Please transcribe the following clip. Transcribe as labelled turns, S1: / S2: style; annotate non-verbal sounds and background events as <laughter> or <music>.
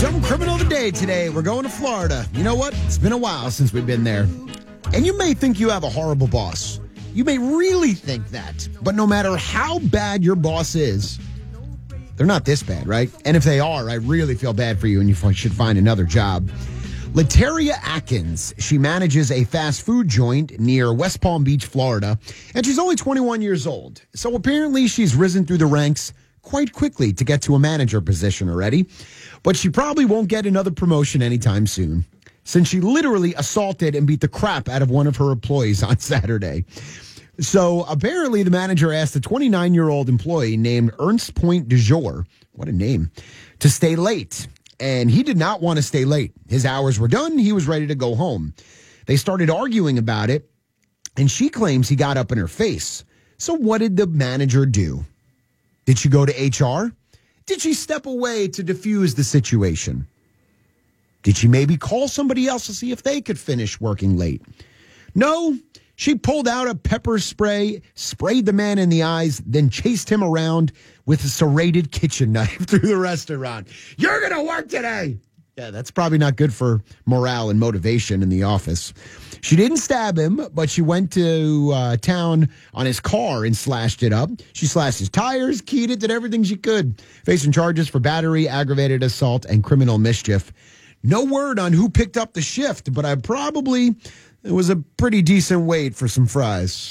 S1: Dumb criminal of the day today. We're going to Florida. You know what? It's been a while since we've been there. And you may think you have a horrible boss. You may really think that. But no matter how bad your boss is, they're not this bad, right? And if they are, I really feel bad for you and you should find another job. Lateria Atkins, she manages a fast food joint near West Palm Beach, Florida, and she's only 21 years old. So apparently she's risen through the ranks quite quickly to get to a manager position already. But she probably won't get another promotion anytime soon since she literally assaulted and beat the crap out of one of her employees on <laughs> Saturday. So apparently, the manager asked a 29 year old employee named Ernst Point de Jour, what a name, to stay late. And he did not want to stay late. His hours were done. He was ready to go home. They started arguing about it, and she claims he got up in her face. So, what did the manager do? Did she go to HR? Did she step away to diffuse the situation? Did she maybe call somebody else to see if they could finish working late? No, she pulled out a pepper spray, sprayed the man in the eyes, then chased him around with a serrated kitchen knife <laughs> through the restaurant. You're going to work today. Yeah, that's probably not good for morale and motivation in the office. She didn't stab him, but she went to uh, town on his car and slashed it up. She slashed his tires, keyed it, did everything she could, facing charges for battery, aggravated assault, and criminal mischief. No word on who picked up the shift, but I probably it was a pretty decent wait for some fries.